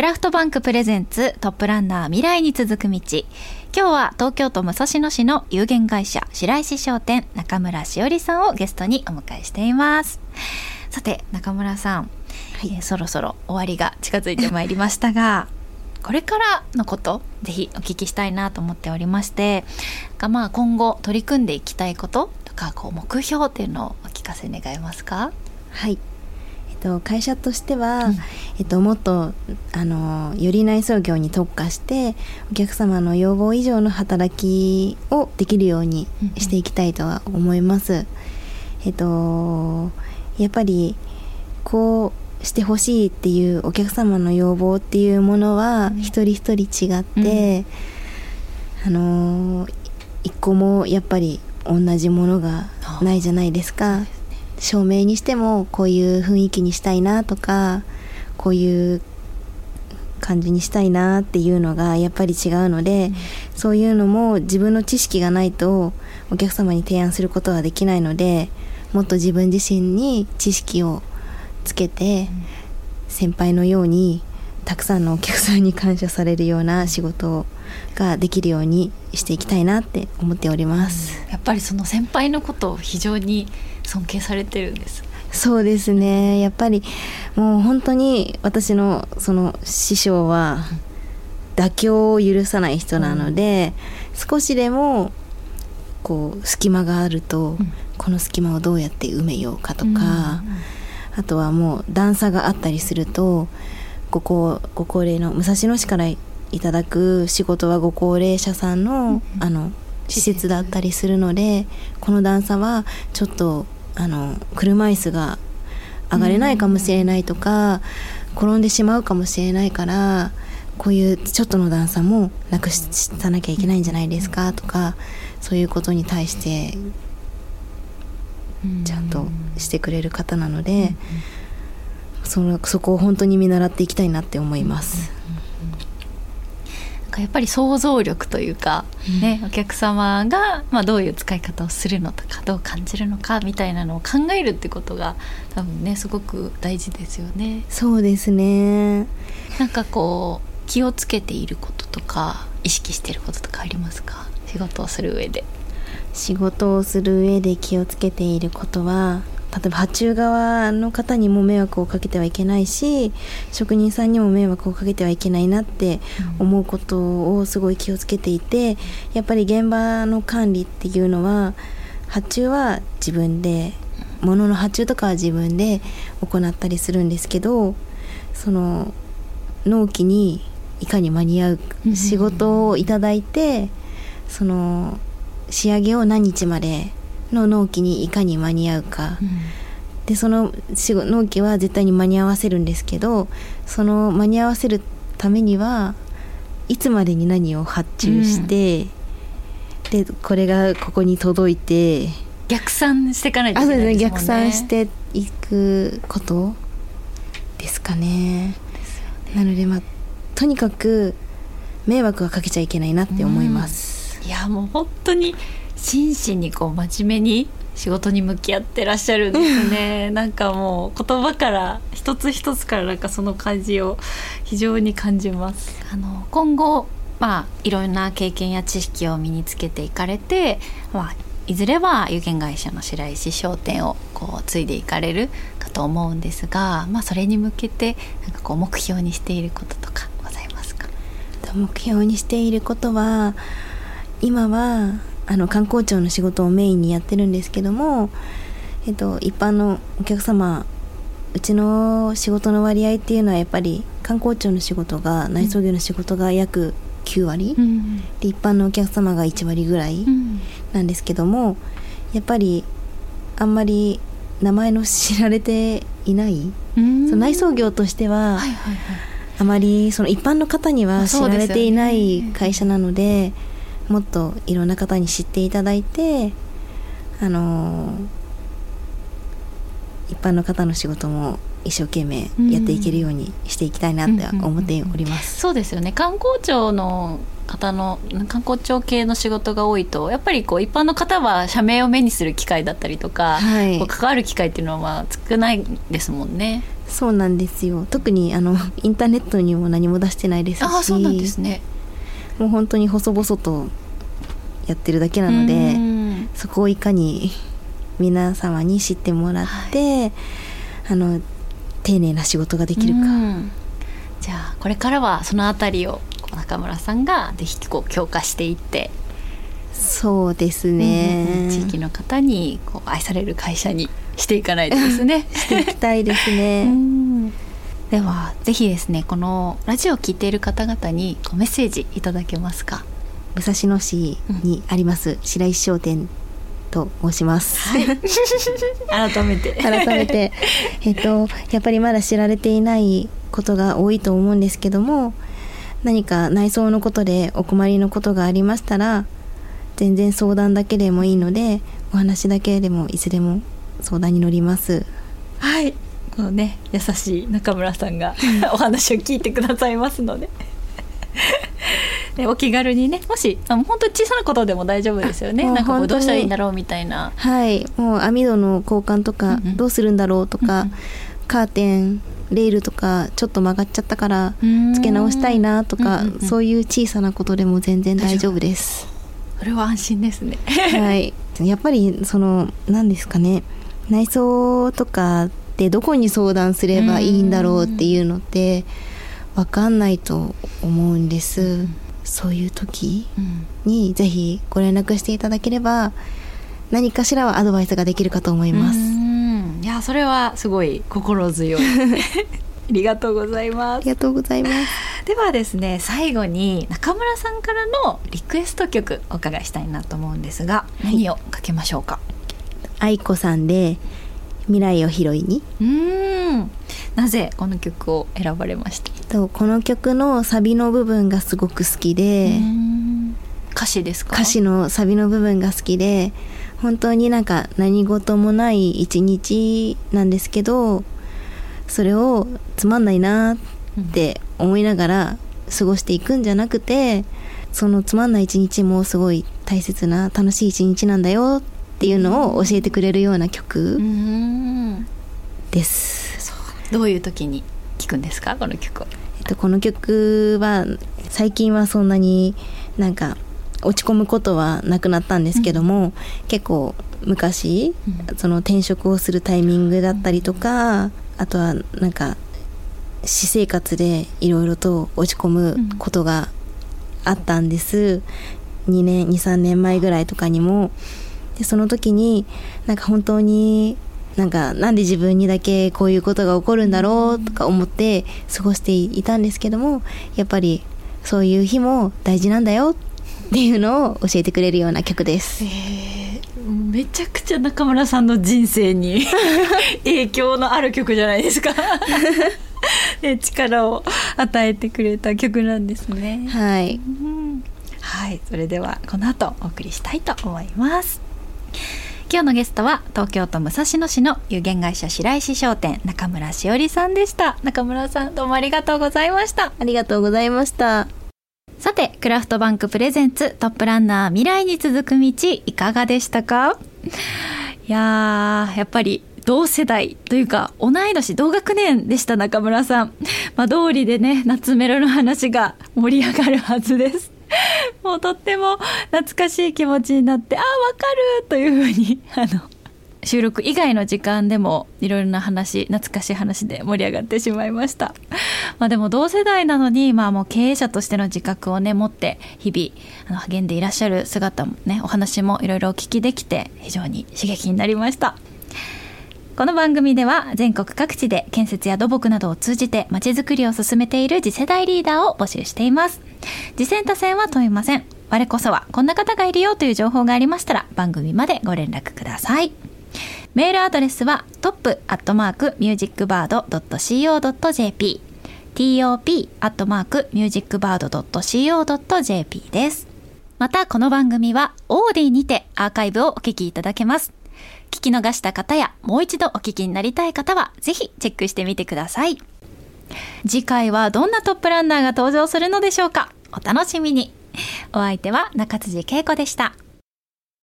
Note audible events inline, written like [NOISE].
クラフトバンクプレゼンツトップランナー未来に続く道。今日は東京都武蔵野市の有限会社白石商店中村しおりさんをゲストにお迎えしています。さて中村さん、えーそろそろ終わりが近づいてまいりましたが、[LAUGHS] これからのことぜひお聞きしたいなと思っておりましてがまあ今後取り組んでいきたいこととかこう目標っていうのをお聞かせ願えますか？はい。と、会社としては、うん。えっと、もっとあのより内装業に特化してお客様の要望以上の働きをできるようにしていきたいとは思います。えっとやっぱりこうしてほしいっていうお客様の要望っていうものはうん。一人一人違って、あの一個もやっぱり同じものがないじゃないですか。照明にしてもこういう雰囲気にしたいなとかこういう感じにしたいなっていうのがやっぱり違うので、そういうのも自分の知識がないとお客様に提案することはできないのでもっと自分自身に知識をつけて、先輩のようにたくさんのお客さんに感謝されるような仕事ができるようにしていきたいなって思っております。やっぱりその先輩のことを非常に尊敬されてるんです。そうですね。やっぱりもう本当に私のその師匠は妥協を許さない人なので、少しでもこう隙間があると、んこの隙間をどうやって埋めようかとか、あとはもう段差があったりするとご高ご高齢の武蔵野市からいただく仕事はご高齢者さんの,、あの施設だったりするのでこの段差はちょっとあの車椅子が上がれないかもしれないとか、転んでしまうかもしれないからこういうちょっとの段差もなくしさなきゃいけないんじゃないですかとかそういうことに対してちゃんとしてくれる方なので、そのそこを本当に見習っていきたいなって思います。なんかやっぱり想像力というか、ね、お客様が、まあ、どういう使い方をするのとかどう感じるのかみたいなのを考えるってことが多分ねすごく大事ですよね。そうですね。なんかこう気をつけていることとか意識していることとかありますか？仕事をする上で。仕事をする上で気をつけていることは例えば発注側の方にも迷惑をかけてはいけないし職人さんにも迷惑をかけてはいけないなって思うことをすごい気をつけていてやっぱり現場の管理っていうのは発注は自分で物の発注とかは自分で行ったりするんですけどその納期にいかに間に合ううん。仕事をいただいてその仕上げを何日までの納期にいかに間に合うか、でその仕事納期は絶対に間に合わせるんですけどその間に合わせるためにはいつまでに何を発注して、でこれがここに届いて逆算していかないといけあそうですねないですね。逆算していくことですかね。なのでまあとにかく迷惑はかけちゃいけないなって思います。いやもう本当に真摯にこう真面目に仕事に向き合ってらっしゃるんですね。[LAUGHS] なんかもう言葉から一つ一つからなんかその感じを非常に感じます。あの今後まあいろんな経験や知識を身につけていかれて、まあ、いずれは有限会社の白石商店をこう継いでいかれるかと思うんですが、まあ、それに向けてなんかこう目標にしていることとかございますか？と目標にしていることは今はあの観光庁の仕事をメインにやってるんですけども、えっと、一般のお客様うちの仕事の割合っていうのはやっぱり観光庁の仕事が内装業の仕事が約9割、ん。で一般のお客様が1割ぐらいなんですけどもやっぱりあんまり名前の知られていない、うん。その内装業としては、はいはいはい。あまりその一般の方にまあは知られていない会社なのでもっといろんな方に知っていただいてあのー一般の方の仕事も一生懸命やっていけるようにしていきたいなって思っております。そうですよね。観光庁の方の観光庁系の仕事が多いとやっぱりこう一般の方は社名を目にする機会だったりとか、はい。関わる機会っていうのは少ないですもんね。そうなんですよ。特にあのインターネットにも何も出してないですし。ああそうなんですね。もう本当に細々とやってるだけなのでうん。そこをいかに皆様に知ってもらって、あの丁寧な仕事ができるか、うん。じゃあこれからはそのあたりを中村さんがぜひこう強化していって、そうですね、地域の方にこう愛される会社にしていかないとですね。[LAUGHS] していきたいですね、[LAUGHS] うん。ではぜひですねこのラジオを聞いている方々にこうメッセージいただけますか？武蔵野市にあります白石商店と申します、[LAUGHS] 改めて。改めて。えっとやっぱりまだ知られていないことが多いと思うんですけども何か内装のことでお困りのことがありましたら全然相談だけでもいいのでお話だけでもいつでも相談に乗ります。はい。このね優しい中村さんが [LAUGHS] お話を聞いてくださいますのででお気軽にねもしあの本当に小さなことでも大丈夫ですよね。なんかこうどうしたらいいんだろうみたいな。はい。もう網戸の交換とかうんうん。どうするんだろうとか、うんうん。カーテンレールとかちょっと曲がっちゃったから付け直したいなとか、うんうんうん。そういう小さなことでも全然大丈夫です。それは安心ですね。はい、やっぱりその何ですかね。内装とかってどこに相談すればいいんだろうっていうのって分かんないと思うんです。そういう時うん。にぜひご連絡していただければ何かしらはアドバイスができるかと思います。うん。いやそれはすごい心強い。[LAUGHS] ありがとうございます。ありがとうございます。ではですね最後に中村さんからのリクエスト曲お伺いしたいなと思うんですが何をかけましょうか、愛子さんで未来を拾いに。うーん。なぜこの曲を選ばれました、とこの曲のサビの部分がすごく好きで、歌詞ですか？歌詞のサビの部分が好きで本当になんか何事もない一日なんですけどそれをつまんないなって思いながら過ごしていくんじゃなくてそのつまんない一日もすごい大切な楽しい一日なんだよっていうのを教えてくれるようなう曲です。どういう時に聞くんですかこの曲を？えっと、この曲は最近はそんなになんか落ち込むことはなくなったんですけども、結構昔、うん。その転職をするタイミングだったりとか、あとはなんか私生活でいろいろと落ち込むことがあったんです、2年23年前ぐらいとかにもでその時になんか本当になんかなんで自分にだけこういうことが起こるんだろうとか思って過ごしていたんですけどもやっぱりそういう日も大事なんだよっていうのを教えてくれるような曲です。めちゃくちゃ中村さんの人生に [LAUGHS] 影響のある曲じゃないですか。で [LAUGHS] 力を与えてくれた曲なんですね。はい、うん。はいそれではこの後お送りしたいと思います今日のゲストは東京都武蔵野市の有限会社白石商店中村しおりさんでした。中村さんどうもありがとうございました。ありがとうございました。さてクラフトバンクプレゼンツトップランナー未来に続く道いかがでしたか？いやーやっぱり同世代というか同い年同学年でした中村さん。まあ通りでね夏メロの話が盛り上がるはずです [LAUGHS] もうとっても懐かしい気持ちになってああわかるというふうに [LAUGHS] あの収録以外の時間でもいろいろな話懐かしい話で盛り上がってしまいました。まあでも同世代なのにまあもう経営者としての自覚をね持って日々あの励んでいらっしゃる姿もねお話もいろいろお聞きできて非常に刺激になりました。この番組では全国各地で建設や土木などを通じてまちづくりを進めている次世代リーダーを募集しています。次戦他戦は問いません。我こそはこんな方がいるよという情報がありましたら番組までご連絡ください。メールアドレスはトップアットマークミュージックバード .co.jp top アットマークミュージックバード .co.jp です。またこの番組はオーディにてアーカイブをお聞きいただけます。聞き逃した方やもう一度お聞きになりたい方はぜひチェックしてみてください。次回はどんなトップランナーが登場するのでしょうか。お楽しみに。お相手は中辻恵子でした。